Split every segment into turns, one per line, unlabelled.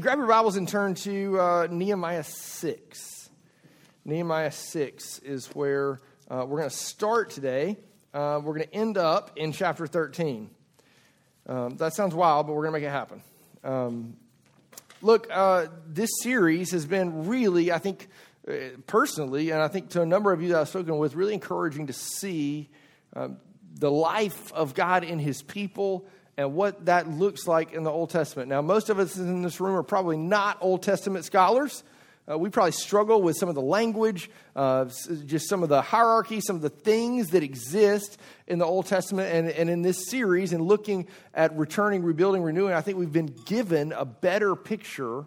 Grab your Bibles and turn to uh, Nehemiah 6. Nehemiah 6 is where uh, we're going to start today. Uh, we're going to end up in chapter 13. Um, that sounds wild, but we're going to make it happen. Um, look, uh, this series has been really, I think, uh, personally, and I think to a number of you that I've spoken with, really encouraging to see um, the life of God in his people and what that looks like in the Old Testament. Now, most of us in this room are probably not Old Testament scholars. Uh, we probably struggle with some of the language, uh, just some of the hierarchy, some of the things that exist in the Old Testament. And, and in this series, and looking at returning, rebuilding, renewing, I think we've been given a better picture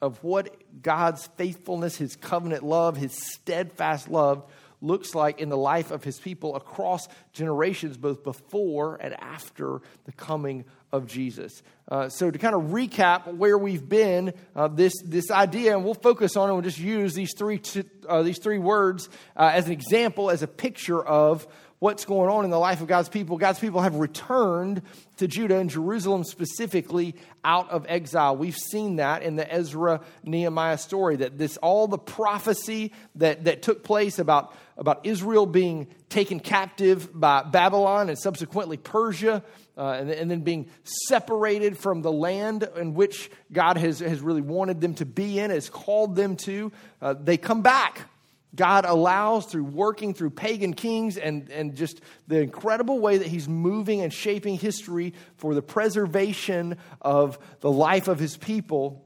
of what God's faithfulness, His covenant love, His steadfast love looks like in the life of his people across generations, both before and after the coming of Jesus. Uh, so, to kind of recap where we've been, uh, this, this idea, and we'll focus on it, we'll just use these three, t- uh, these three words uh, as an example, as a picture of what's going on in the life of God's people. God's people have returned to Judah and Jerusalem specifically out of exile. We've seen that in the Ezra Nehemiah story, that this all the prophecy that, that took place about, about Israel being taken captive by Babylon and subsequently Persia. Uh, and, and, then being separated from the land in which God has, has really wanted them to be in, has called them to, uh, they come back God allows through working through pagan kings and, and just the incredible way that He's moving and shaping history for the preservation of the life of His people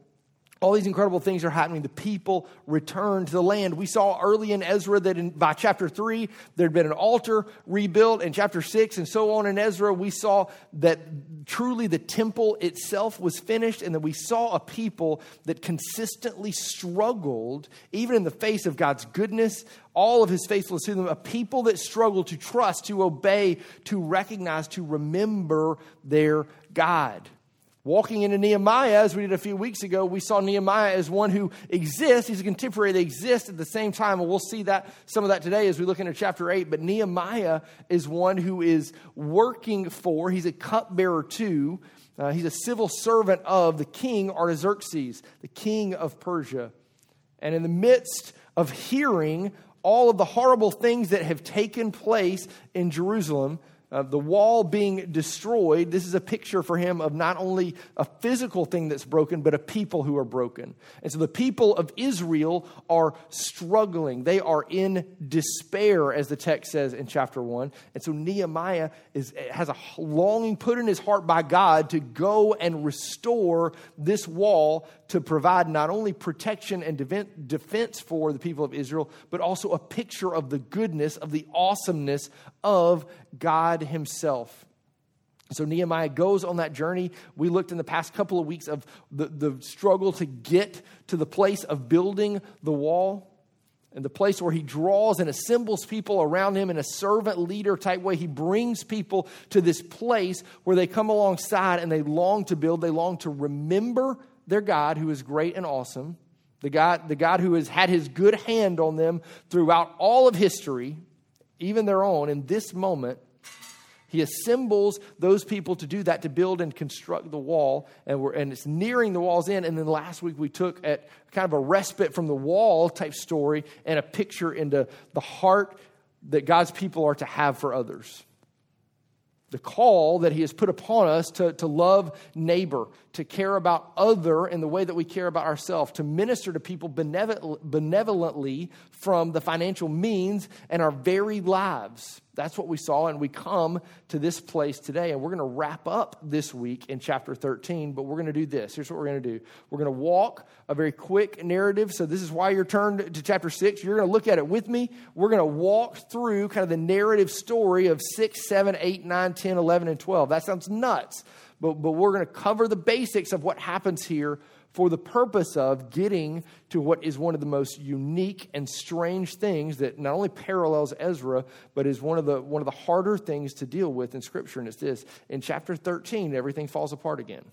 all these incredible things are happening. The people return to the land. We saw early in Ezra that in, by chapter 3, there had been an altar rebuilt. In chapter 6 and so on in Ezra, we saw that truly the temple itself was finished, and that we saw a people that consistently struggled, even in the face of God's goodness, all of his faithfulness to them, a people that struggled to trust, to obey, to recognize, to remember their God. Walking into Nehemiah, as we did a few weeks ago, we saw Nehemiah as one who exists. He's a contemporary that exists at the same time. And we'll see that some of that today as we look into chapter 8. But Nehemiah is one who is working for, he's a cupbearer to, uh, he's a civil servant of the king Artaxerxes, the king of Persia. And in the midst of hearing all of the horrible things that have taken place in Jerusalem, uh, the wall being destroyed, this is a picture for him of not only a physical thing that's broken, but a people who are broken. And so the people of Israel are struggling. They are in despair, as the text says in chapter 1. And so Nehemiah is, has a longing put in his heart by God to go and restore this wall to provide not only protection and defense for the people of Israel, but also a picture of the goodness, of the awesomeness of God Himself. So Nehemiah goes on that journey. We looked in the past couple of weeks of the, the struggle to get to the place of building the wall and the place where he draws and assembles people around him in a servant leader type way. He brings people to this place where they come alongside and they long to build, they long to remember their God who is great and awesome, the God, the God who has had his good hand on them throughout all of history, even their own, in this moment. He assembles those people to do that, to build and construct the wall, and, we're, and it's nearing the wall's end. And then last week we took at kind of a respite from the wall type story and a picture into the heart that God's people are to have for others the call that he has put upon us to, to love neighbor, to care about other in the way that we care about ourselves, to minister to people benevolently from the financial means and our very lives. That's what we saw, and we come to this place today, and we're going to wrap up this week in chapter 13, but we're going to do this. Here's what we're going to do we're going to walk a very quick narrative. So, this is why you're turned to chapter 6. You're going to look at it with me. We're going to walk through kind of the narrative story of 6, 7, 8, 9, 10, 11, and 12. That sounds nuts, but, but we're going to cover the basics of what happens here for the purpose of getting to what is one of the most unique and strange things that not only parallels Ezra, but is one of the, one of the harder things to deal with in Scripture. And it's this in chapter 13, everything falls apart again.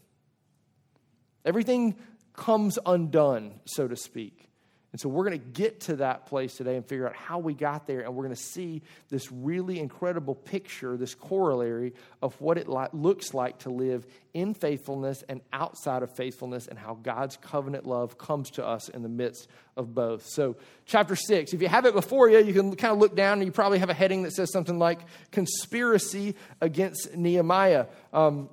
Everything comes undone, so to speak. And so we're going to get to that place today and figure out how we got there. And we're going to see this really incredible picture, this corollary of what it li- looks like to live in faithfulness and outside of faithfulness, and how God's covenant love comes to us in the midst of both. So, chapter six, if you have it before you, you can kind of look down and you probably have a heading that says something like Conspiracy Against Nehemiah. Um,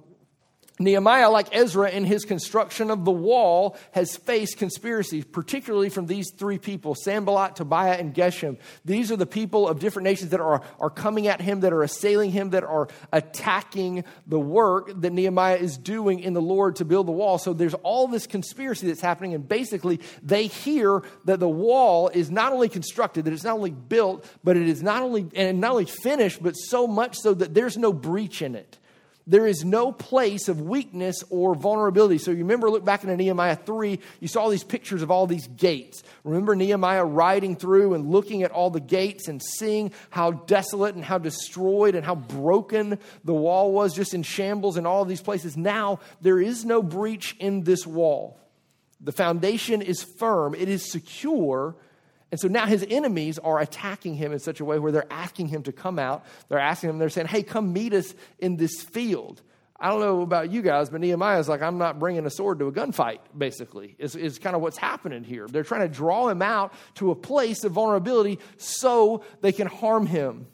Nehemiah, like Ezra in his construction of the wall, has faced conspiracies, particularly from these three people Sanballat, Tobiah, and Geshem. These are the people of different nations that are, are coming at him, that are assailing him, that are attacking the work that Nehemiah is doing in the Lord to build the wall. So there's all this conspiracy that's happening, and basically they hear that the wall is not only constructed, that it's not only built, but it is not only and not only finished, but so much so that there's no breach in it there is no place of weakness or vulnerability. So you remember, look back into Nehemiah 3, you saw these pictures of all these gates. Remember Nehemiah riding through and looking at all the gates and seeing how desolate and how destroyed and how broken the wall was, just in shambles in all these places. Now, there is no breach in this wall. The foundation is firm, it is secure, and so now his enemies are attacking him in such a way where they're asking him to come out. They're asking him, they're saying, hey, come meet us in this field. I don't know about you guys, but Nehemiah is like, I'm not bringing a sword to a gunfight, basically, is, is kind of what's happening here. They're trying to draw him out to a place of vulnerability so they can harm him.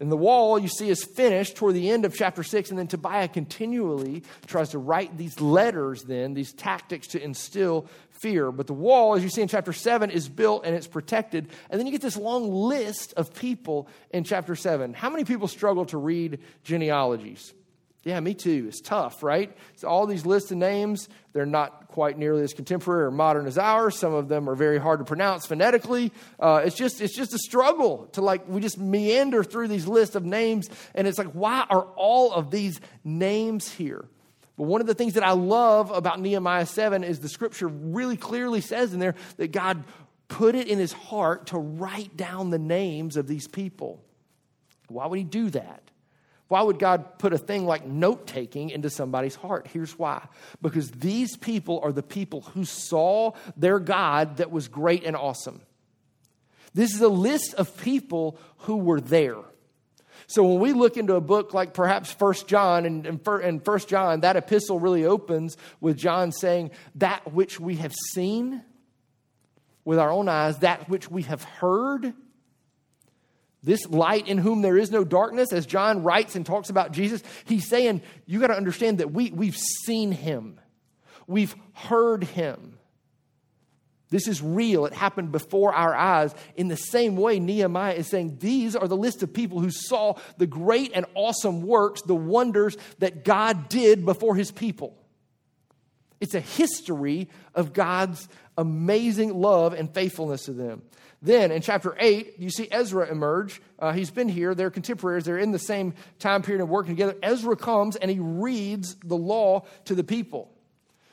And the wall you see is finished toward the end of chapter 6, and then Tobiah continually tries to write these letters, then, these tactics to instill fear. But the wall, as you see in chapter 7, is built and it's protected. And then you get this long list of people in chapter 7. How many people struggle to read genealogies? Yeah, me too. It's tough, right? So all these lists of names, they're not quite nearly as contemporary or modern as ours. Some of them are very hard to pronounce phonetically. Uh, it's just it's just a struggle to like we just meander through these lists of names, and it's like why are all of these names here? But one of the things that I love about Nehemiah 7 is the scripture really clearly says in there that God put it in his heart to write down the names of these people. Why would he do that? Why would God put a thing like note taking into somebody's heart? Here's why. Because these people are the people who saw their God that was great and awesome. This is a list of people who were there. So when we look into a book like perhaps First John, and in First John, that epistle really opens with John saying, That which we have seen with our own eyes, that which we have heard, this light in whom there is no darkness, as John writes and talks about Jesus, he's saying, You got to understand that we, we've seen him, we've heard him. This is real. It happened before our eyes. In the same way, Nehemiah is saying these are the list of people who saw the great and awesome works, the wonders that God did before his people. It's a history of God's amazing love and faithfulness to them. Then in chapter 8, you see Ezra emerge. Uh, he's been here. They're contemporaries. They're in the same time period and working together. Ezra comes and he reads the law to the people.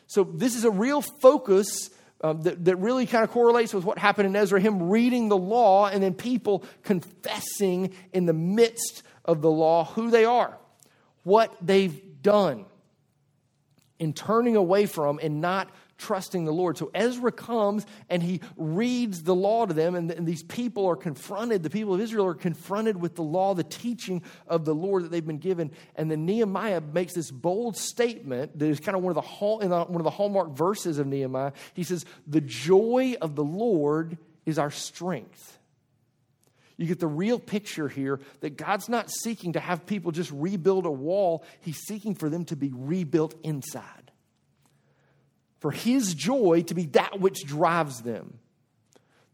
So this is a real focus um, that, that really kind of correlates with what happened in Ezra, him reading the law and then people confessing in the midst of the law who they are, what they've done, in turning away from and not trusting the Lord. So Ezra comes and he reads the law to them, and, and, these people are confronted, the people of Israel are confronted with the law, the teaching of the Lord that they've been given. And then Nehemiah makes this bold statement that is kind of one of the, hall, the, uh, one of the hallmark verses of Nehemiah. He says, The joy of the Lord is our strength. You get the real picture here that God's not seeking to have people just rebuild a wall, He's seeking for them to be rebuilt inside for his joy to be that which drives them.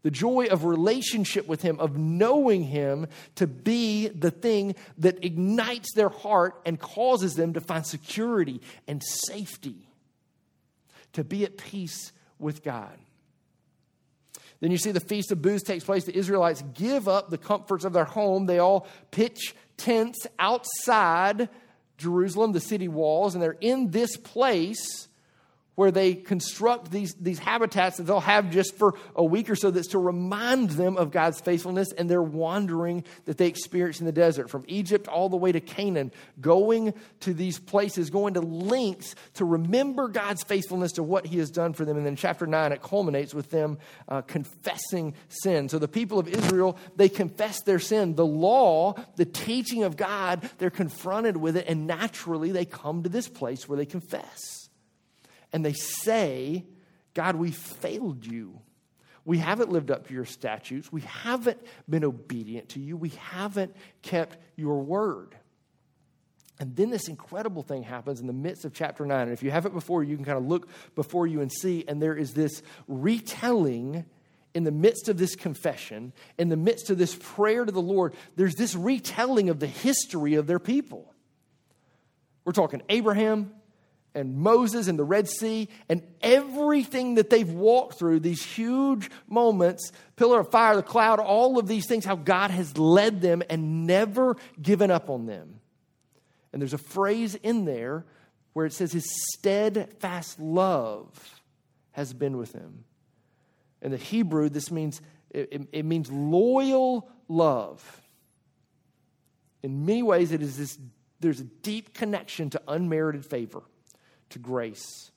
The joy of relationship with him, of knowing him to be the thing that ignites their heart and causes them to find security and safety, to be at peace with God. Then you see the Feast of Booths takes place. The Israelites give up the comforts of their home. They all pitch tents outside Jerusalem, the city walls, and they're in this place where they construct these, these habitats that they'll have just for a week or so that's to remind them of God's faithfulness and their wandering that they experienced in the desert from Egypt all the way to Canaan, going to these places, going to lengths to remember God's faithfulness to what He has done for them. And then chapter 9, it culminates with them uh, confessing sin. So the people of Israel, they confess their sin. The law, the teaching of God, they're confronted with it, and naturally they come to this place where they confess and they say, God, we failed you. We haven't lived up to your statutes. We haven't been obedient to you. We haven't kept your word. And then this incredible thing happens in the midst of chapter 9. And if you have it before, you can kind of look before you and see. And there is this retelling in the midst of this confession, in the midst of this prayer to the Lord, there's this retelling of the history of their people. We're talking Abraham, and Moses and the Red Sea and everything that they've walked through, these huge moments, pillar of fire, the cloud, all of these things, how God has led them and never given up on them. And there's a phrase in there where it says, His steadfast love has been with him. In the Hebrew, this means it, it means loyal love. In many ways, it is this, there's a deep connection to unmerited favor to grace.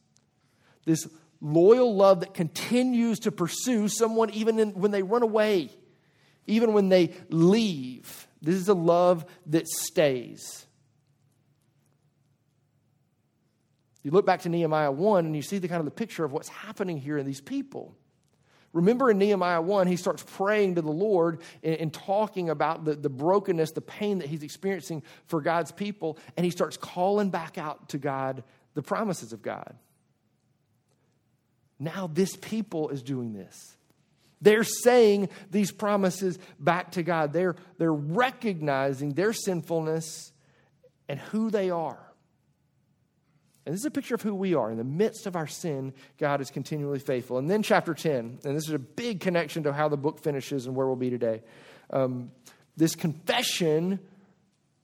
This loyal love that continues to pursue someone even in, when they run away, even when they leave. This is a love that stays. You look back to Nehemiah 1 and you see the kind of the picture of what's happening here in these people. Remember in Nehemiah 1, he starts praying to the Lord and, and, talking about the, the brokenness, the pain that he's experiencing for God's people, and he starts calling back out to God the promises of God. Now, this people is doing this. They're saying these promises back to God. They're, they're recognizing their sinfulness and who they are. And this is a picture of who we are. In the midst of our sin, God is continually faithful. And then, chapter 10, and this is a big connection to how the book finishes and where we'll be today. Um, this confession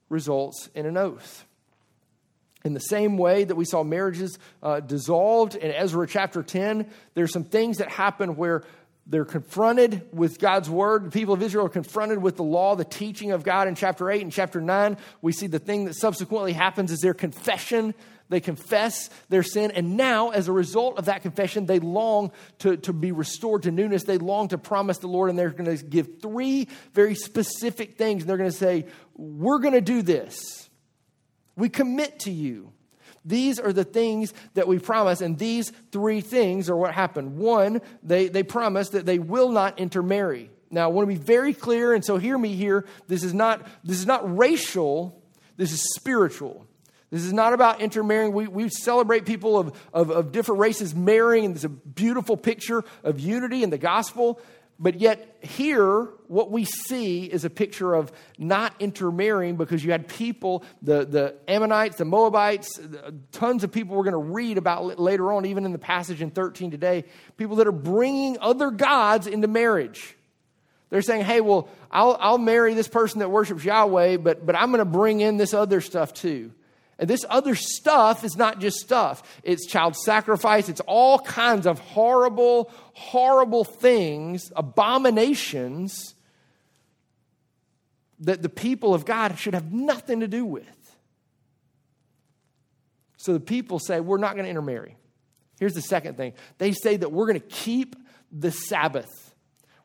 results in an oath. In the same way that we saw marriages uh, dissolved in Ezra chapter 10, there's some things that happen where they're confronted with God's word. The people of Israel are confronted with the law, the teaching of God in chapter 8 and chapter 9. We see the thing that subsequently happens is their confession. They confess their sin. And now, as a result of that confession, they long to, to be restored to newness. They long to promise the Lord. And they're going to give three very specific things. And they're going to say, We're going to do this. We commit to you. These are the things that we promise, and these three things are what happened. One, they, they promise that they will not intermarry. Now, I want to be very clear, and so hear me here. This is not, this is not racial, this is spiritual. This is not about intermarrying. We, we celebrate people of, of, of different races marrying, and there's a beautiful picture of unity in the gospel. But yet, here, what we see is a picture of not intermarrying because you had people, the, the Ammonites, the Moabites, tons of people we're going to read about later on, even in the passage in 13 today, people that are bringing other gods into marriage. They're saying, hey, well, I'll, I'll marry this person that worships Yahweh, but, but I'm going to bring in this other stuff too. And this other stuff is not just stuff, it's child sacrifice, it's all kinds of horrible, horrible things, abominations that the people of God should have nothing to do with. So the people say, We're not going to intermarry. Here's the second thing they say that we're going to keep the Sabbath.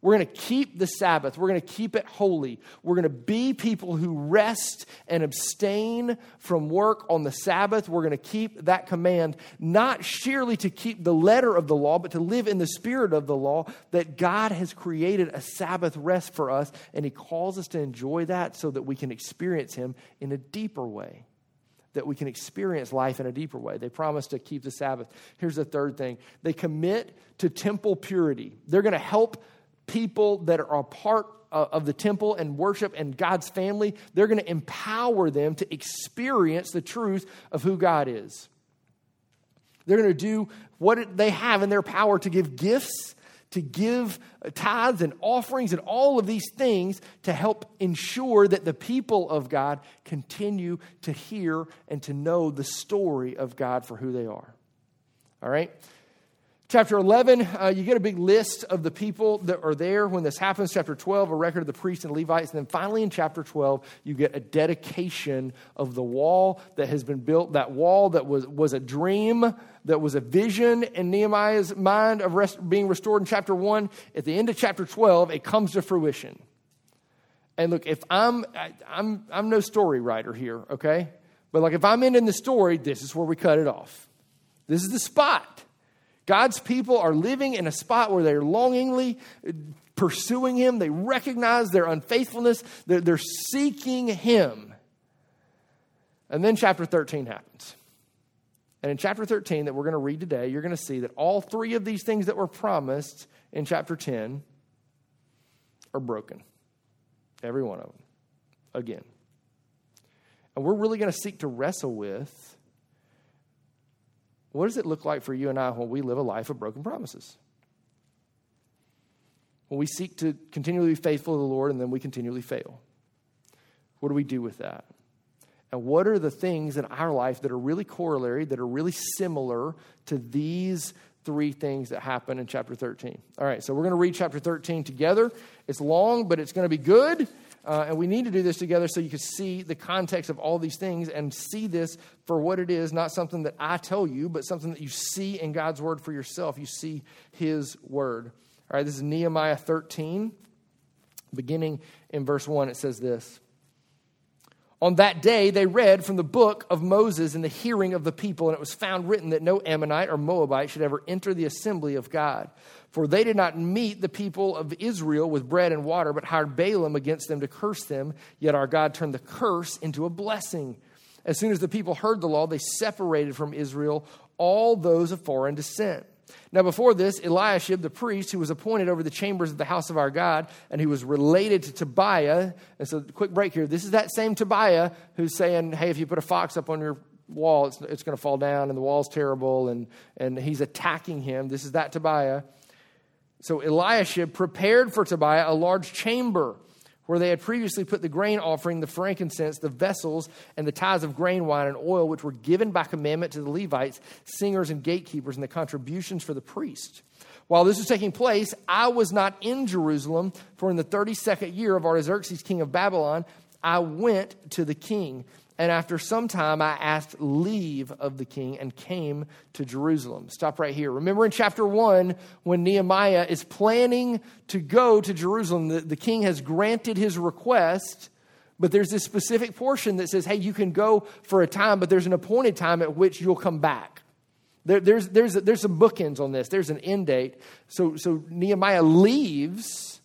We're going to keep the Sabbath. We're going to keep it holy. We're going to be people who rest and abstain from work on the Sabbath. We're going to keep that command, not sheerly to keep the letter of the law, but to live in the spirit of the law, that God has created a Sabbath rest for us, and He calls us to enjoy that so that we can experience Him in a deeper way that we can experience life in a deeper way. They promise to keep the Sabbath. Here's the third thing they commit to temple purity. They're going to help people that are a part of the temple and worship and God's family, they're going to empower them to experience the truth of who God is. They're going to do what they have in their power to give gifts, to give uh, tithes and offerings and all of these things to help ensure that the people of God continue to hear and to know the story of God for who they are. All All right? Chapter 11, uh, you get a big list of the people that are there when this happens. Chapter 12, a record of the priests and Levites. And then finally in chapter 12, you get a dedication of the wall that has been built. That wall that was, was a dream, that was a vision in Nehemiah's mind of rest, being restored in chapter 1. At the end of chapter 12, it comes to fruition. And look, if I'm, I, I'm, I'm no story writer here, okay? But like if I'm ending the story, this is where we cut it off. This is the spot. God's people are living in a spot where they're longingly pursuing Him. They recognize their unfaithfulness, they're, they're seeking Him. And then chapter 13 happens. And in chapter 13 that we're going to read today, you're going to see that all three of these things that were promised in chapter 10 are broken. Every one of them. Again. And we're really going to seek to wrestle with what does it look like for you and I when we live a life of broken promises? When we seek to continually be faithful to the Lord and then we continually fail. What do we do with that? And what are the things in our life that are really corollary, that are really similar to these three things that happen in chapter 13? All right, so we're going to read chapter 13 together. It's long, but it's going to be good. Uh, and we need to do this together so you can see the context of all these things and see this for what it is, not something that I tell you, but something that you see in God's word for yourself. You see His word. All right, this is Nehemiah 13, beginning in verse 1. It says this. On that day, they read from the book of Moses in the hearing of the people, and it was found written that no Ammonite or Moabite should ever enter the assembly of God. For they did not meet the people of Israel with bread and water, but hired Balaam against them to curse them. Yet our God turned the curse into a blessing. As soon as the people heard the law, they separated from Israel all those of foreign descent. Now, before this, Eliashib, the priest, who was appointed over the chambers of the house of our God, and who was related to Tobiah. And so, quick break here. This is that same Tobiah who's saying, hey, if you put a fox up on your wall, it's, it's going to fall down, and the wall's terrible, and, and he's attacking him. This is that Tobiah. So, Eliashib prepared for Tobiah a large chamber where they had previously put the grain offering, the frankincense, the vessels, and the tithes of grain, wine, and oil, which were given by commandment to the Levites, singers, and gatekeepers, and the contributions for the priests. While this was taking place, I was not in Jerusalem, for in the 32nd year of Artaxerxes, king of Babylon, I went to the king and after some time, I asked leave of the king and came to Jerusalem. Stop right here. Remember in chapter one, when Nehemiah is planning to go to Jerusalem, the, the king has granted his request, but there's this specific portion that says, hey, you can go for a time, but there's an appointed time at which you'll come back. There, there's, there's, there's some bookends on this, there's an end date. So, so Nehemiah leaves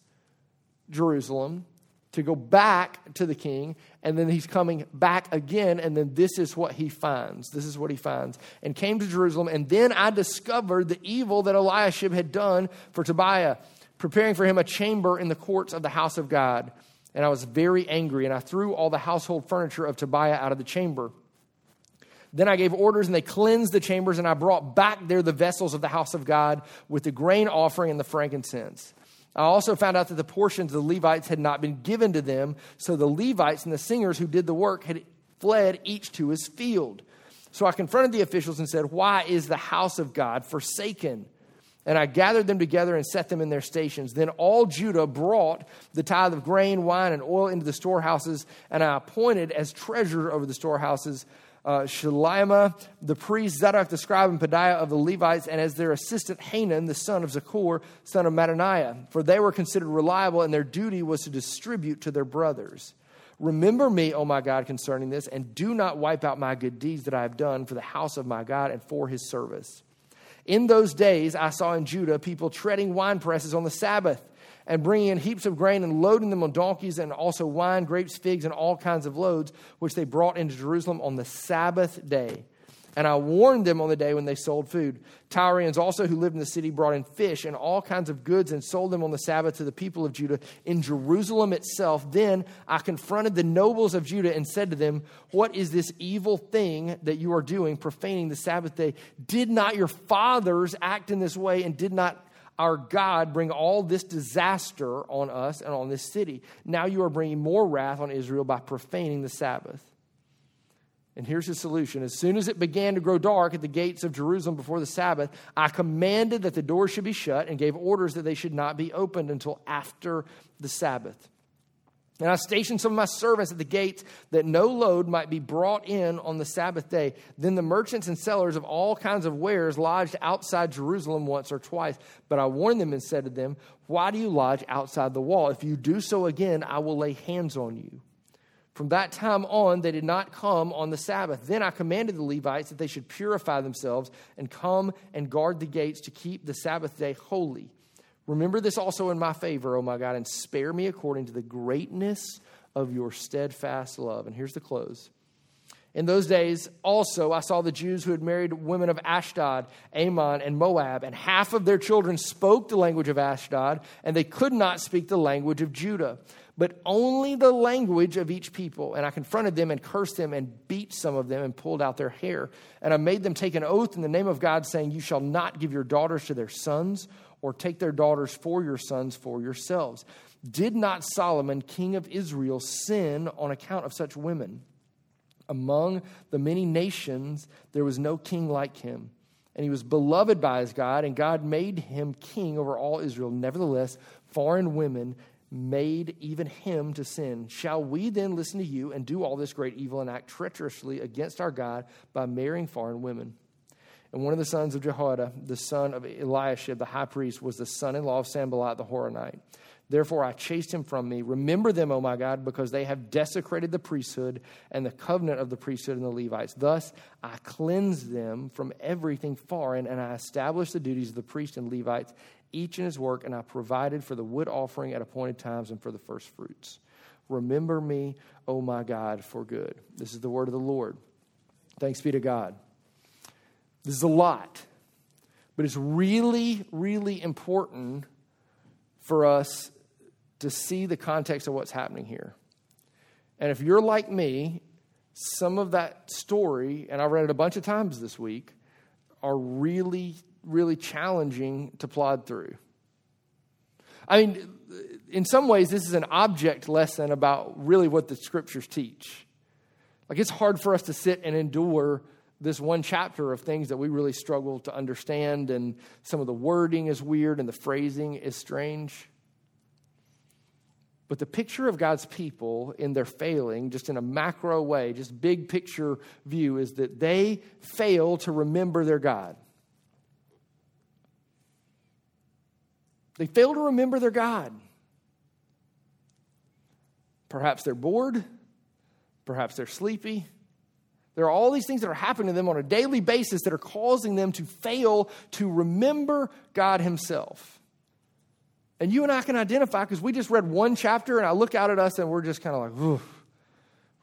Jerusalem to go back to the king, and then he's coming back again, and then this is what he finds. This is what he finds. And came to Jerusalem, and then I discovered the evil that Eliashib had done for Tobiah, preparing for him a chamber in the courts of the house of God. And I was very angry, and I threw all the household furniture of Tobiah out of the chamber. Then I gave orders, and they cleansed the chambers, and I brought back there the vessels of the house of God with the grain offering and the frankincense. I also found out that the portions of the Levites had not been given to them, so the Levites and the singers who did the work had fled each to his field. So I confronted the officials and said, Why is the house of God forsaken? And I gathered them together and set them in their stations. Then all Judah brought the tithe of grain, wine, and oil into the storehouses, and I appointed as treasurer over the storehouses uh, the priest, Zadok the scribe, and Pedaiah of the Levites, and as their assistant Hanan, the son of Zaccur, son of Mattaniah. For they were considered reliable, and their duty was to distribute to their brothers. Remember me, O my God, concerning this, and do not wipe out my good deeds that I have done for the house of my God and for his service. In those days, I saw in Judah people treading wine presses on the Sabbath and bringing in heaps of grain and loading them on donkeys and also wine, grapes, figs, and all kinds of loads, which they brought into Jerusalem on the Sabbath day. And I warned them on the day when they sold food. Tyrians also who lived in the city brought in fish and all kinds of goods and sold them on the Sabbath to the people of Judah in Jerusalem itself. Then I confronted the nobles of Judah and said to them, What is this evil thing that you are doing, profaning the Sabbath day? Did not your fathers act in this way and did not our God bring all this disaster on us and on this city. Now you are bringing more wrath on Israel by profaning the Sabbath. And here's his solution. As soon as it began to grow dark at the gates of Jerusalem before the Sabbath, I commanded that the doors should be shut and gave orders that they should not be opened until after the Sabbath. And I stationed some of my servants at the gates that no load might be brought in on the Sabbath day. Then the merchants and sellers of all kinds of wares lodged outside Jerusalem once or twice. But I warned them and said to them, Why do you lodge outside the wall? If you do so again, I will lay hands on you. From that time on, they did not come on the Sabbath. Then I commanded the Levites that they should purify themselves and come and guard the gates to keep the Sabbath day holy. Remember this also in my favor, oh my God, and spare me according to the greatness of your steadfast love. And here's the close. In those days, also, I saw the Jews who had married women of Ashdod, Ammon, and Moab, and half of their children spoke the language of Ashdod, and they could not speak the language of Judah, but only the language of each people. And I confronted them and cursed them and beat some of them and pulled out their hair. And I made them take an oath in the name of God, saying, You shall not give your daughters to their sons or take their daughters for your sons for yourselves. Did not Solomon, king of Israel, sin on account of such women? Among the many nations, there was no king like him. And he was beloved by his God, and God made him king over all Israel. Nevertheless, foreign women made even him to sin. Shall we then listen to you and do all this great evil and act treacherously against our God by marrying foreign women? And one of the sons of Jehoiada, the son of Eliashib, the high priest, was the son in law of Sanballat the Horonite. Therefore, I chased him from me. Remember them, O my God, because they have desecrated the priesthood and the covenant of the priesthood and the Levites. Thus, I cleansed them from everything foreign, and I established the duties of the priest and Levites, each in his work, and I provided for the wood offering at appointed times and for the first fruits. Remember me, O my God, for good. This is the word of the Lord. Thanks be to God. This is a lot, but it's really, really important for us to see the context of what's happening here. And if you're like me, some of that story, and I've read it a bunch of times this week, are really, really challenging to plod through. I mean, in some ways, this is an object lesson about really what the scriptures teach. Like, it's hard for us to sit and endure this one chapter of things that we really struggle to understand, and some of the wording is weird and the phrasing is strange. But the picture of God's people in their failing, just in a macro way, just big picture view, is that they fail to remember their God. They fail to remember their God. Perhaps they're bored. Perhaps they're sleepy. There are all these things that are happening to them on a daily basis that are causing them to fail to remember God Himself. And you and I can identify because we just read one chapter and I look out at us and we're just kind of like, Oof.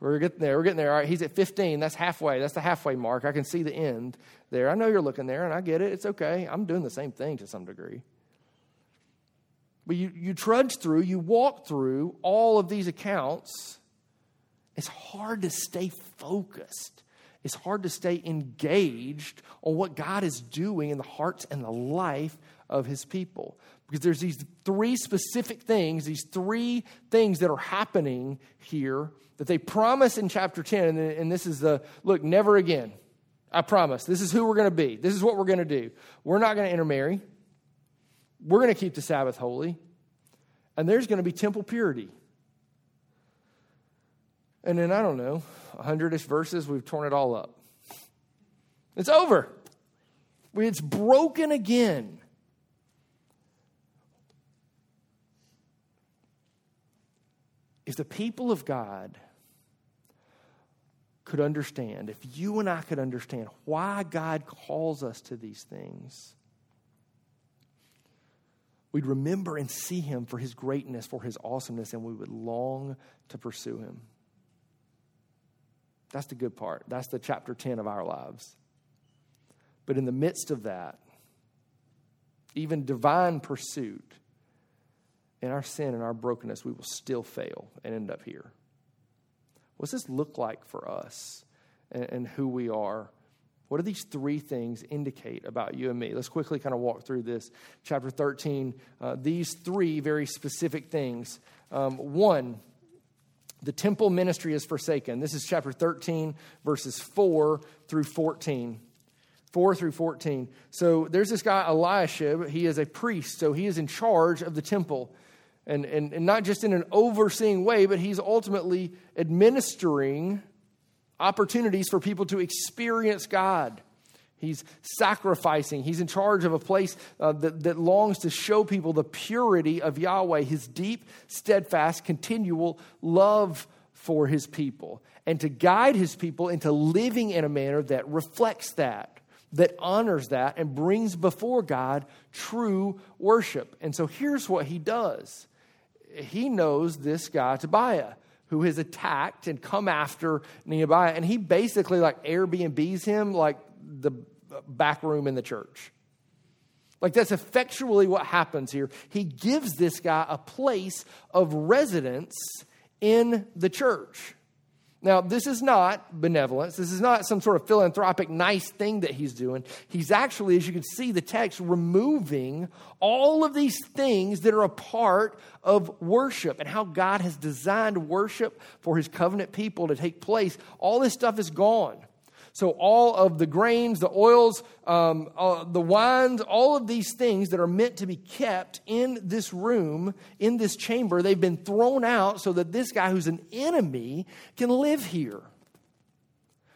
We're getting there. We're getting there. All right, he's at 15. That's halfway. That's the halfway mark. I can see the end there. I know you're looking there and I get it. It's okay. I'm doing the same thing to some degree. But you, you trudge through, you walk through all of these accounts. It's hard to stay focused it's hard to stay engaged on what God is doing in the hearts and the life of his people. Because there's these three specific things, these three things that are happening here that they promise in chapter 10. And, this is the look, never again. I promise. This is who we're going to be. This is what we're going to do. We're not going to intermarry. We're going to keep the Sabbath holy. And there's going to be temple purity. And then, I don't know, 100 ish verses, we've torn it all up. It's over. It's broken again. If the people of God could understand, if you and I could understand why God calls us to these things, we'd remember and see Him for His greatness, for His awesomeness, and we would long to pursue Him. That's the good part. That's the chapter 10 of our lives. But in the midst of that, even divine pursuit, in our sin and our brokenness, we will still fail and end up here. What's this look like for us and, and who we are? What do these three things indicate about you and me? Let's quickly kind of walk through this. Chapter 13, uh, these three very specific things. Um, one, the temple ministry is forsaken. This is chapter 13, verses 4 through 14. 4 through 14. So there's this guy, Eliashib. He is a priest, so he is in charge of the temple. And, and, and not just in an overseeing way, but he's ultimately administering opportunities for people to experience God. He's sacrificing. He's in charge of a place uh, that, that longs to show people the purity of Yahweh, his deep, steadfast, continual love for his people, and to guide his people into living in a manner that reflects that, that honors that, and brings before God true worship. And so here's what he does he knows this guy, Tobiah who has attacked and come after Nehemiah. And he basically like Airbnbs him like the back room in the church. Like that's effectually what happens here. He gives this guy a place of residence in the church. Now, this is not benevolence. This is not some sort of philanthropic, nice thing that he's doing. He's actually, as you can see the text, removing all of these things that are a part of worship and how God has designed worship for his covenant people to take place. All this stuff is gone. So, all of the grains, the oils, um, uh, the wines, all of these things that are meant to be kept in this room, in this chamber, they've been thrown out so that this guy who's an enemy can live here.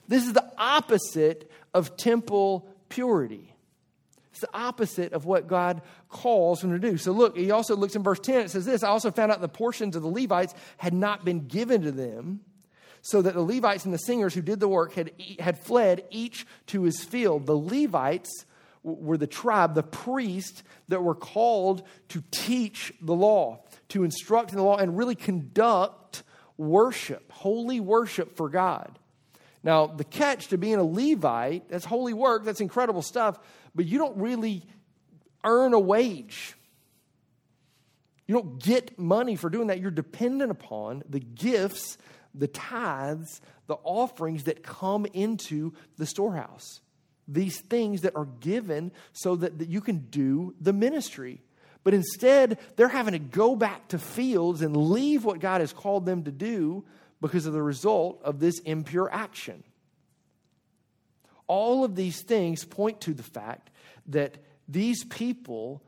This is the opposite of temple purity. It's the opposite of what God calls him to do. So, look, he also looks in verse 10. It says this I also found out the portions of the Levites had not been given to them so that the Levites and the singers who did the work had, had fled each to his field. The Levites were the tribe, the priests that were called to teach the law, to instruct in the law, and really conduct worship, holy worship for God. Now, the catch to being a Levite, that's holy work, that's incredible stuff, but you don't really earn a wage. You don't get money for doing that. You're dependent upon the gifts the tithes, the offerings that come into the storehouse. These things that are given so that, that you can do the ministry. But instead, they're having to go back to fields and leave what God has called them to do because of the result of this impure action. All of these things point to the fact that these people,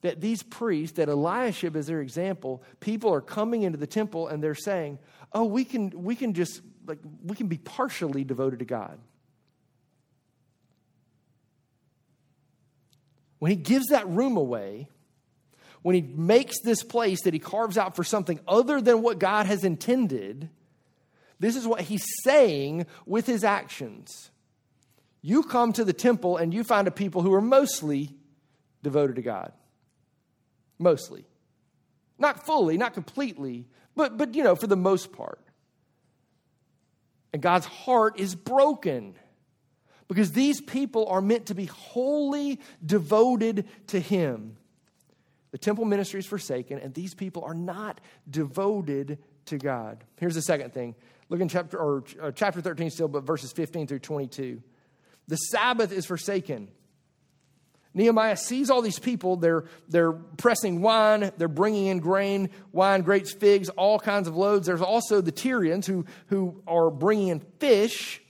that these priests, that Eliashib is their example, people are coming into the temple and they're saying, oh, we can, we can just, like, we can be partially devoted to God. When he gives that room away, when he makes this place that he carves out for something other than what God has intended, this is what he's saying with his actions. You come to the temple and you find a people who are mostly devoted to God. Mostly. Not fully, not completely, but, but you know, for the most part. And God's heart is broken because these people are meant to be wholly devoted to Him. The temple ministry is forsaken, and these people are not devoted to God. Here's the second thing. Look in chapter or uh, chapter 13 still, but verses 15 through 22. The Sabbath is forsaken. Nehemiah sees all these people. They're, they're pressing wine, they're bringing in grain, wine, grapes, figs, all kinds of loads. There's also the Tyrians who, who are bringing in fish.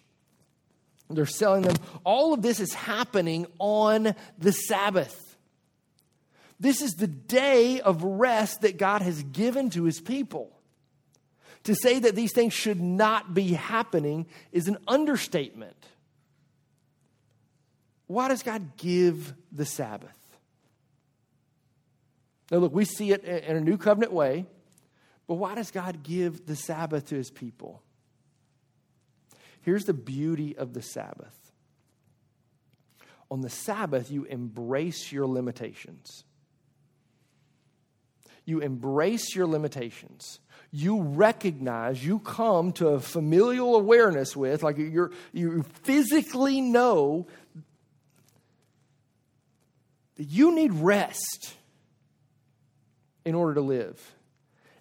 They're selling them. All of this is happening on the Sabbath. This is the day of rest that God has given to his people. To say that these things should not be happening is an understatement. Why does God give the Sabbath? Now, look, we see it in a new covenant way, but why does God give the Sabbath to his people? Here's the beauty of the Sabbath on the Sabbath, you embrace your limitations. You embrace your limitations. You recognize, you come to a familial awareness with, like you're, you physically know that you need rest in order to live.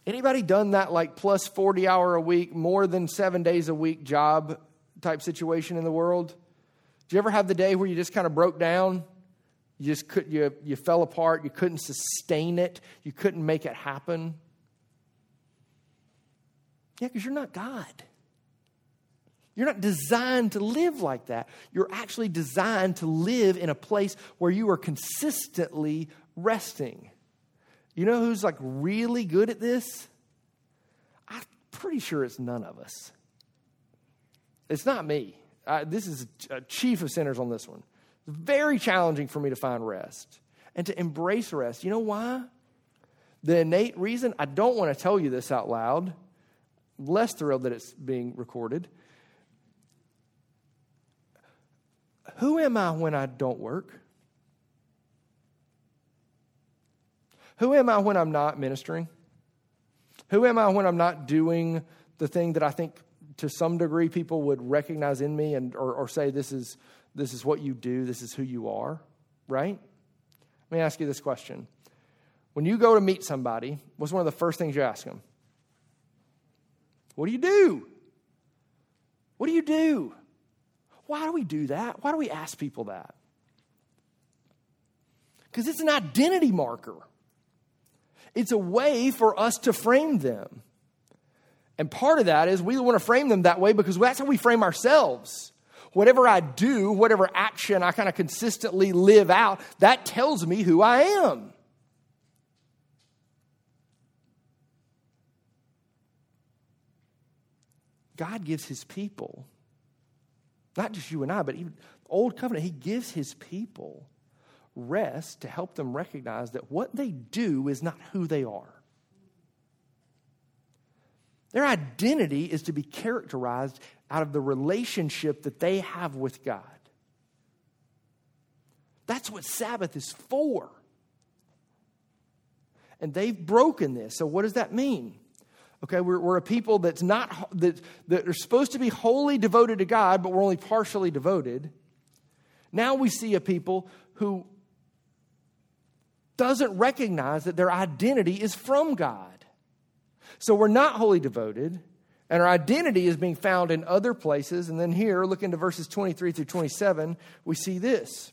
Anybody done that like plus 40 hour a week, more than seven days a week job type situation in the world? Do you ever have the day where you just kind of broke down? You just could you you fell apart, you couldn't sustain it, you couldn't make it happen. Yeah, because you're not God. You're not designed to live like that. You're actually designed to live in a place where you are consistently resting. You know who's like really good at this? I'm pretty sure it's none of us. It's not me. I, this is a chief of sinners on this one. It's very challenging for me to find rest and to embrace rest. You know why? The innate reason I don't want to tell you this out loud, less thrilled that it's being recorded. Who am I when I don't work? Who am I when I'm not ministering? Who am I when I'm not doing the thing that I think to some degree people would recognize in me and or, or say this is this is what you do, this is who you are, right? Let me ask you this question. When you go to meet somebody, what's one of the first things you ask them? What do you do? What do you do? Why do we do that? Why do we ask people that? Because it's an identity marker. It's a way for us to frame them. And part of that is we want to frame them that way because that's how we frame ourselves. Whatever I do, whatever action I kind of consistently live out, that tells me who I am. God gives his people not just you and I, but even Old Covenant, He gives His people rest to help them recognize that what they do is not who they are. Their identity is to be characterized out of the relationship that they have with God. That's what Sabbath is for. And they've broken this. So, what does that mean? Okay, we're, we're a people that's not that, that are supposed to be wholly devoted to God, but we're only partially devoted. Now we see a people who doesn't recognize that their identity is from God. So we're not wholly devoted, and our identity is being found in other places. And then here, look into verses 23 through 27, we see this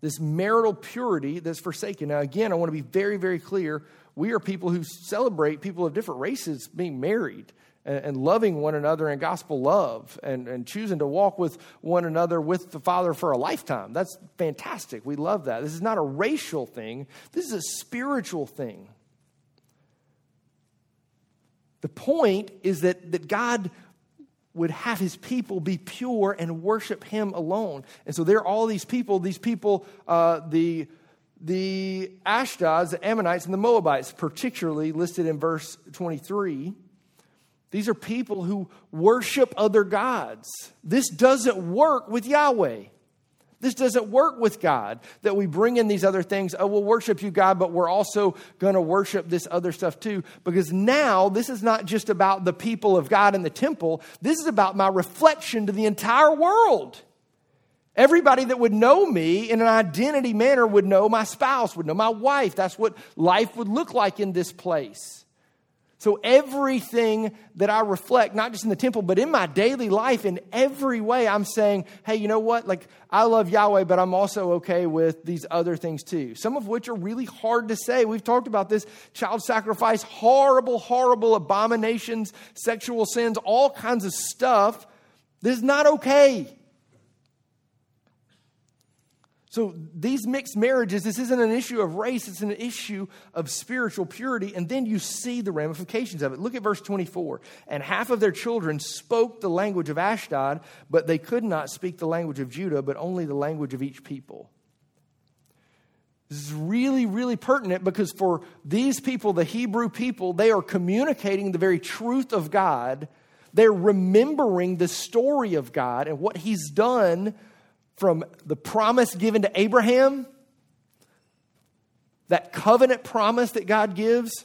this marital purity that's forsaken. Now, again, I want to be very, very clear we are people who celebrate people of different races being married and, and loving one another in gospel love and, and choosing to walk with one another with the Father for a lifetime. That's fantastic. We love that. This is not a racial thing, this is a spiritual thing. The point is that, that God would have his people be pure and worship him alone. And so there are all these people, these people, uh, the the Ashdods, the Ammonites, and the Moabites, particularly listed in verse 23. These are people who worship other gods. This doesn't work with Yahweh. This doesn't work with God that we bring in these other things. Oh, we'll worship you, God, but we're also going to worship this other stuff too. Because now this is not just about the people of God in the temple, this is about my reflection to the entire world. Everybody that would know me in an identity manner would know my spouse, would know my wife. That's what life would look like in this place. So, everything that I reflect, not just in the temple, but in my daily life, in every way, I'm saying, hey, you know what? Like, I love Yahweh, but I'm also okay with these other things too. Some of which are really hard to say. We've talked about this child sacrifice, horrible, horrible abominations, sexual sins, all kinds of stuff. This is not okay. So, these mixed marriages, this isn't an issue of race, it's an issue of spiritual purity. And then you see the ramifications of it. Look at verse 24. And half of their children spoke the language of Ashdod, but they could not speak the language of Judah, but only the language of each people. This is really, really pertinent because for these people, the Hebrew people, they are communicating the very truth of God. They're remembering the story of God and what He's done from the promise given to Abraham, that covenant promise that God gives,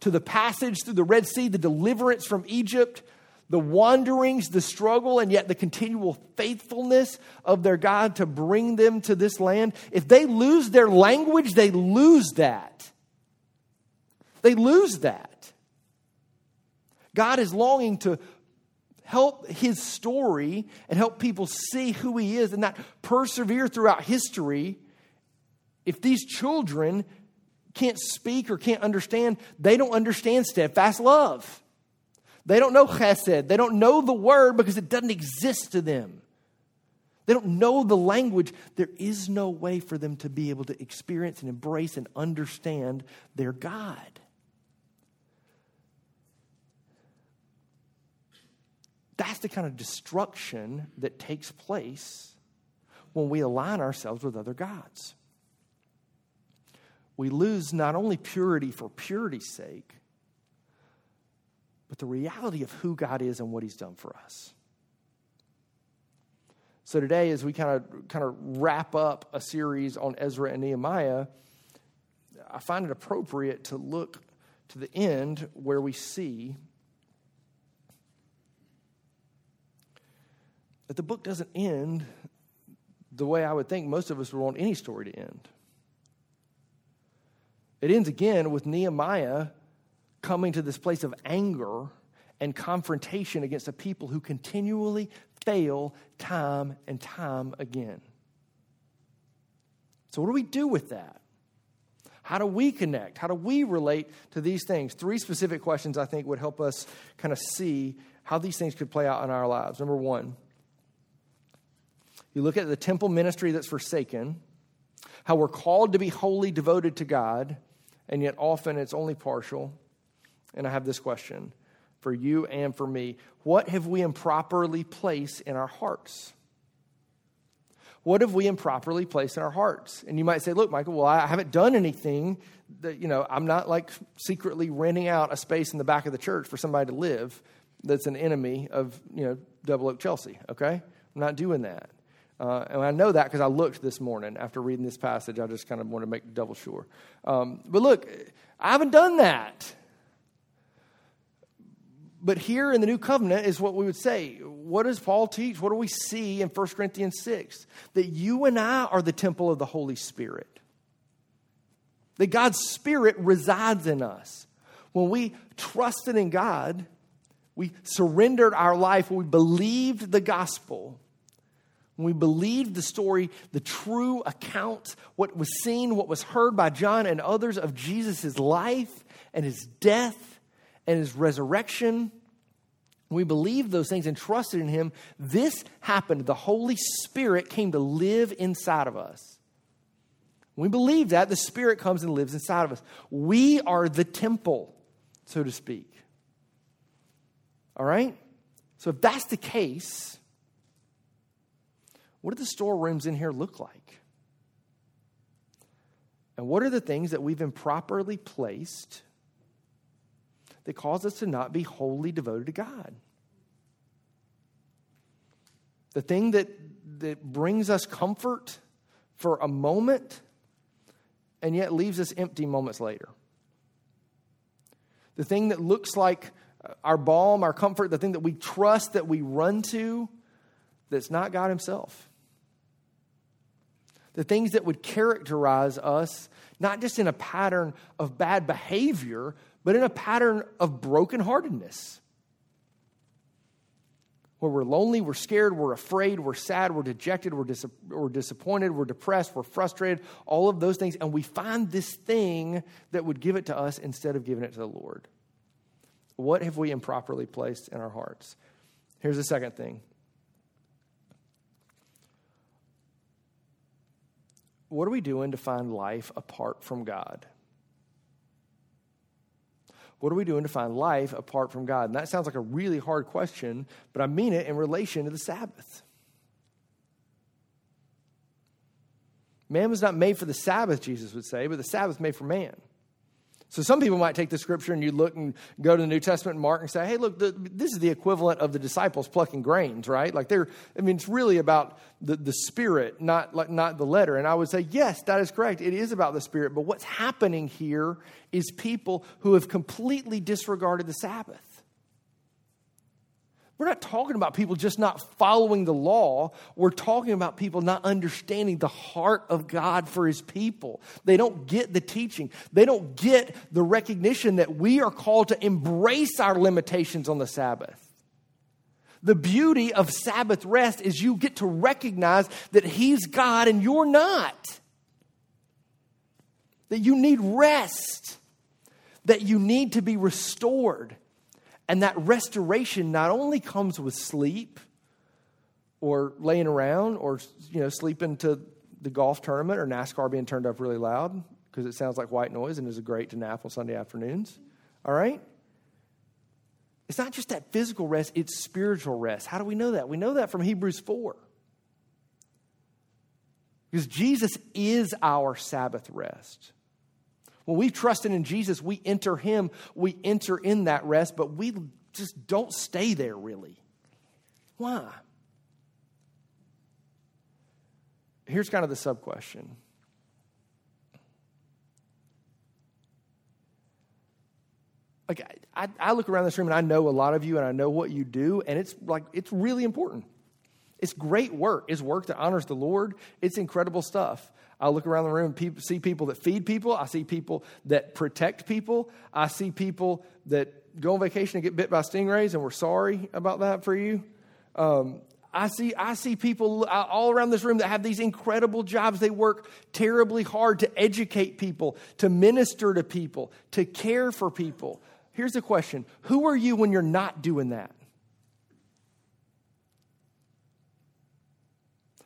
to the passage through the Red Sea, the deliverance from Egypt, the wanderings, the struggle, and yet the continual faithfulness of their God to bring them to this land. If they lose their language, they lose that. They lose that. God is longing to help his story and help people see who he is and not persevere throughout history. If these children can't speak or can't understand, they don't understand steadfast love. They don't know chesed. They don't know the word because it doesn't exist to them. They don't know the language. There is no way for them to be able to experience and embrace and understand their God. That's the kind of destruction that takes place when we align ourselves with other gods. We lose not only purity for purity's sake, but the reality of who God is and what He's done for us. So today, as we kind of kind of wrap up a series on Ezra and Nehemiah, I find it appropriate to look to the end where we see that the book doesn't end the way I would think most of us would want any story to end. It ends again with Nehemiah coming to this place of anger and confrontation against a people who continually fail time and time again. So, what do we do with that? How do we connect? How do we relate to these things? Three specific questions I think would help us kind of see how these things could play out in our lives. Number one, you look at the temple ministry that's forsaken, how we're called to be wholly devoted to God, and yet often it's only partial. And I have this question for you and for me What have we improperly placed in our hearts? What have we improperly placed in our hearts? And you might say, Look, Michael, well, I haven't done anything that, you know, I'm not like secretly renting out a space in the back of the church for somebody to live that's an enemy of, you know, Double Oak Chelsea, okay? I'm not doing that. Uh, and I know that because I looked this morning after reading this passage. I just kind of want to make double sure. Um, but look, I haven't done that. But here in the new covenant is what we would say. What does Paul teach? What do we see in 1 Corinthians 6? That you and I are the temple of the Holy Spirit. That God's Spirit resides in us. When we trusted in God, we surrendered our life, we believed the gospel, when we believed the story, the true account, what was seen, what was heard by John and others of Jesus' life and his death and his resurrection, we believed those things and trusted in him, this happened. The Holy Spirit came to live inside of us. we believe that, the Spirit comes and lives inside of us. We are the temple, so to speak. All right? So if that's the case, what do the storerooms in here look like? And what are the things that we've improperly placed that cause us to not be wholly devoted to God? The thing that, that brings us comfort for a moment and yet leaves us empty moments later. The thing that looks like our balm, our comfort, the thing that we trust, that we run to, that's not God Himself the things that would characterize us, not just in a pattern of bad behavior, but in a pattern of brokenheartedness. Where we're lonely, we're scared, we're afraid, we're sad, we're dejected, we're, dis- we're disappointed, we're depressed, we're frustrated, all of those things. And we find this thing that would give it to us instead of giving it to the Lord. What have we improperly placed in our hearts? Here's the second thing what are we doing to find life apart from God? What are we doing to find life apart from God? And that sounds like a really hard question, but I mean it in relation to the Sabbath. Man was not made for the Sabbath, Jesus would say, but the Sabbath made for man. So some people might take the scripture and you look and go to the New Testament and Mark and say, hey, look, the, this is the equivalent of the disciples plucking grains, right? Like they're, I mean, it's really about the, the spirit, not, like, not the letter. And I would say, yes, that is correct. It is about the spirit. But what's happening here is people who have completely disregarded the Sabbath. We're not talking about people just not following the law. We're talking about people not understanding the heart of God for his people. They don't get the teaching, they don't get the recognition that we are called to embrace our limitations on the Sabbath. The beauty of Sabbath rest is you get to recognize that he's God and you're not. That you need rest, that you need to be restored And that restoration not only comes with sleep or laying around or you know sleeping to the golf tournament or NASCAR being turned up really loud because it sounds like white noise and is great to nap on Sunday afternoons. All right? It's not just that physical rest, it's spiritual rest. How do we know that? We know that from Hebrews 4. Because Jesus is our Sabbath rest. When we've trusted in Jesus, we enter Him, we enter in that rest, but we just don't stay there really. Why? Here's kind of the sub question like I, I look around this room and I know a lot of you and I know what you do, and it's like it's really important. It's great work. It's work that honors the Lord. It's incredible stuff. I look around the room and see people that feed people. I see people that protect people. I see people that go on vacation and get bit by stingrays, and we're sorry about that for you. Um, I see, I see people all around this room that have these incredible jobs. They work terribly hard to educate people, to minister to people, to care for people. Here's the question Who are you when you're not doing that?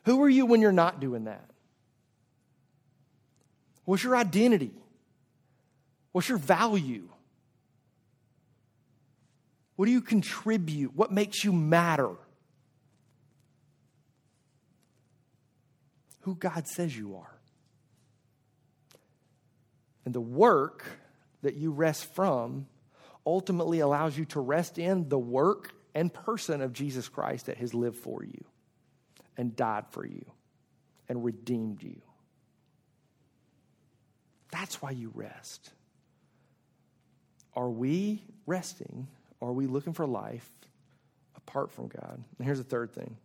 Who are you when you're not doing that? What's your identity? What's your value? What do you contribute? What makes you matter? Who God says you are. And the work that you rest from ultimately allows you to rest in the work and person of Jesus Christ that has lived for you and died for you and redeemed you. That's why you rest. Are we resting? Are we looking for life apart from God? And here's the third thing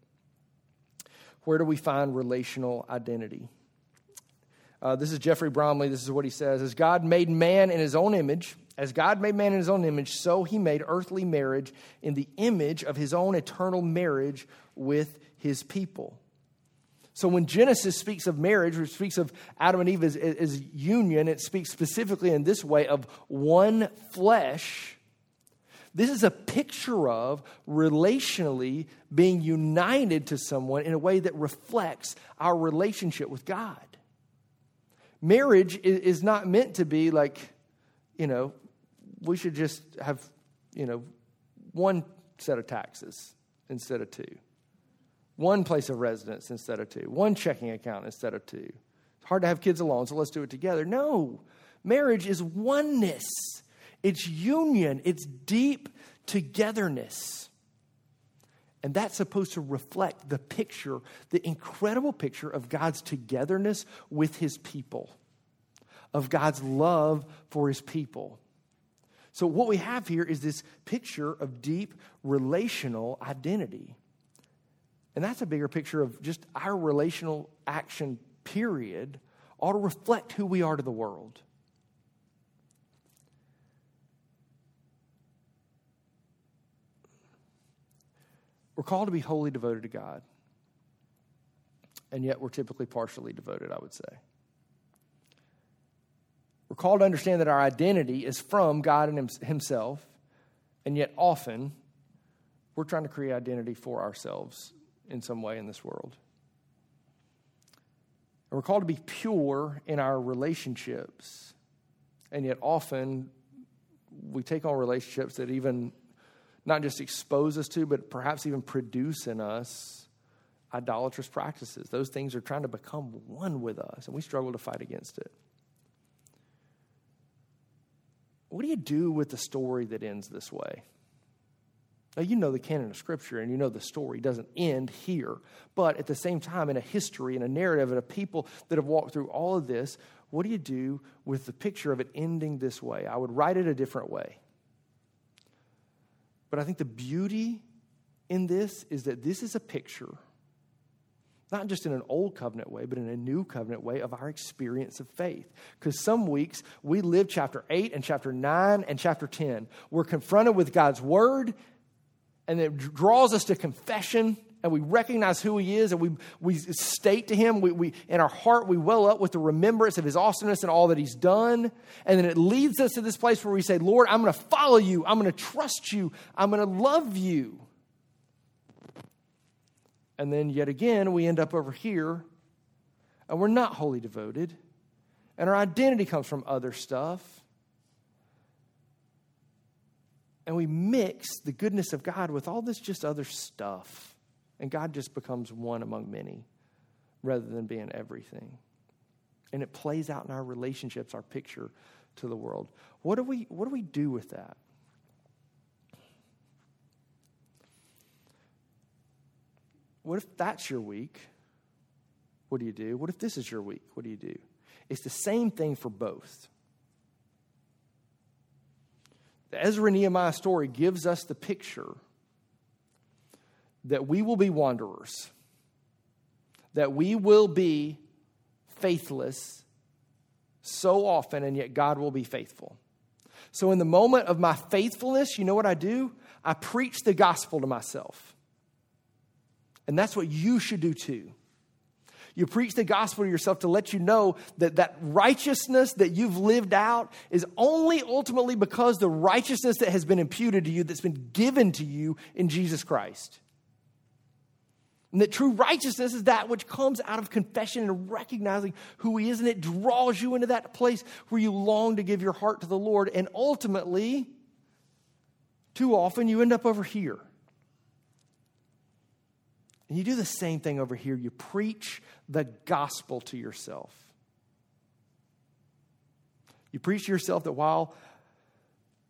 where do we find relational identity? Uh, this is Geoffrey Bromiley. This is what he says As God made man in his own image, as God made man in his own image, so he made earthly marriage in the image of his own eternal marriage with his people. So when Genesis speaks of marriage, which speaks of Adam and Eve as, as union, it speaks specifically in this way of one flesh. This is a picture of relationally being united to someone in a way that reflects our relationship with God. Marriage is not meant to be like, you know, we should just have, you know, one set of taxes instead of two, one place of residence instead of two, one checking account instead of two. It's hard to have kids alone, so let's do it together. No, marriage is oneness, it's union, it's deep togetherness. And that's supposed to reflect the picture, the incredible picture of God's togetherness with his people, of God's love for his people. So, what we have here is this picture of deep relational identity. And that's a bigger picture of just our relational action, period, ought to reflect who we are to the world. We're called to be wholly devoted to God. And yet we're typically partially devoted, I would say. We're called to understand that our identity is from God and Himself, and yet often we're trying to create identity for ourselves in some way in this world. And we're called to be pure in our relationships, and yet often we take on relationships that even not just expose us to, but perhaps even produce in us idolatrous practices. Those things are trying to become one with us, and we struggle to fight against it. What do you do with the story that ends this way? Now, you know the canon of Scripture and you know the story doesn't end here. But at the same time, in a history, in a narrative, and a people that have walked through all of this, what do you do with the picture of it ending this way? I would write it a different way. But I think the beauty in this is that this is a picture not just in an old covenant way, but in a new covenant way of our experience of faith. Because some weeks we live chapter 8 and chapter 9 and chapter 10. We're confronted with God's word, and it draws us to confession and we recognize who He is and we, we state to Him, we, we, in our heart, we well up with the remembrance of His awesomeness and all that He's done. And then it leads us to this place where we say, Lord, I'm going to follow you. I'm going to trust you. I'm going to love you. And then yet again, we end up over here and we're not wholly devoted. And our identity comes from other stuff. And we mix the goodness of God with all this just other stuff. And God just becomes one among many rather than being everything. And it plays out in our relationships, our picture to the world. What do we, what do, we do with that? What if that's your week? What do you do? What if this is your week? What do you do? It's the same thing for both. The Ezra Nehemiah story gives us the picture that we will be wanderers, that we will be faithless so often, and yet God will be faithful. So, in the moment of my faithfulness, you know what I do? I preach the gospel to myself. And that's what you should do too. You preach the gospel to yourself to let you know that that righteousness that you've lived out is only ultimately because the righteousness that has been imputed to you, that's been given to you in Jesus Christ. And that true righteousness is that which comes out of confession and recognizing who He is, and it draws you into that place where you long to give your heart to the Lord. And ultimately, too often, you end up over here. And you do the same thing over here. You preach the gospel to yourself. You preach to yourself that while,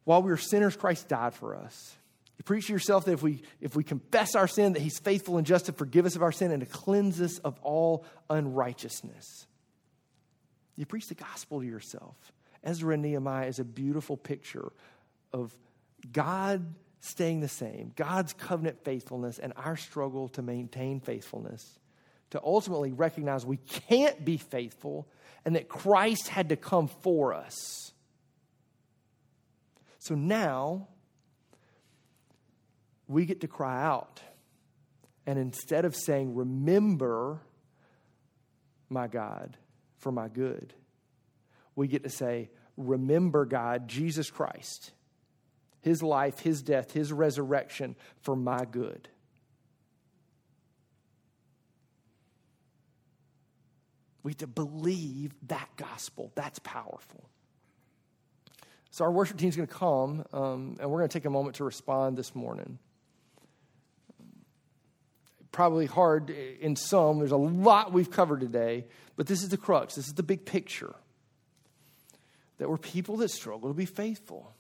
while we were sinners, Christ died for us. You preach to yourself that if we, if we confess our sin, that He's faithful and just to forgive us of our sin and to cleanse us of all unrighteousness. You preach the gospel to yourself. Ezra and Nehemiah is a beautiful picture of God staying the same, God's covenant faithfulness, and our struggle to maintain faithfulness, to ultimately recognize we can't be faithful and that Christ had to come for us. So now, we get to cry out. And instead of saying, Remember my God for my good, we get to say, Remember God, Jesus Christ, his life, his death, his resurrection for my good. We have to believe that gospel. That's powerful. So, our worship team is going to come, um, and we're going to take a moment to respond this morning probably hard in some. There's a lot we've covered today, but this is the crux. This is the big picture. That we're people that struggle to be faithful.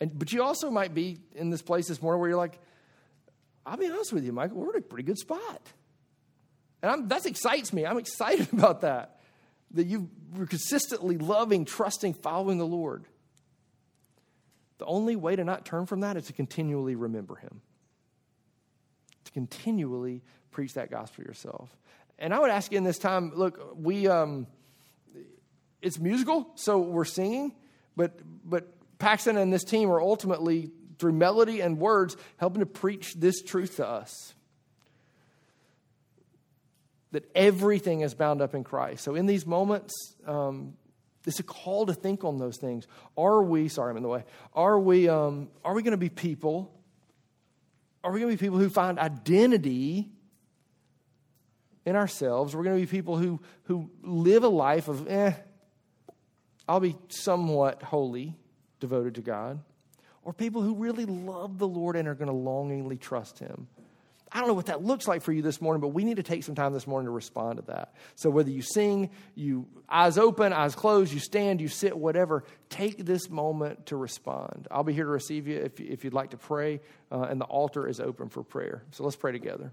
And, but you also might be in this place this morning where you're like, I'll be honest with you, Michael, we're in a pretty good spot. And that excites me. I'm excited about that. That you are consistently loving, trusting, following the Lord. The only way to not turn from that is to continually remember Him to continually preach that gospel yourself. And I would ask you in this time look, we, um, it's musical, so we're singing, but, but Paxton and this team are ultimately, through melody and words, helping to preach this truth to us that everything is bound up in Christ. So in these moments, um, it's a call to think on those things. Are we, sorry, I'm in the way, are we, um, are we going to be people are we going to be people who find identity in ourselves? We're going to be people who, who live a life of, eh, I'll be somewhat holy, devoted to God. Or people who really love the Lord and are going to longingly trust Him. I don't know what that looks like for you this morning, but we need to take some time this morning to respond to that. So whether you sing, you eyes open, eyes closed, you stand, you sit, whatever, take this moment to respond. I'll be here to receive you if, if you'd like to pray, uh, and the altar is open for prayer. So let's pray together.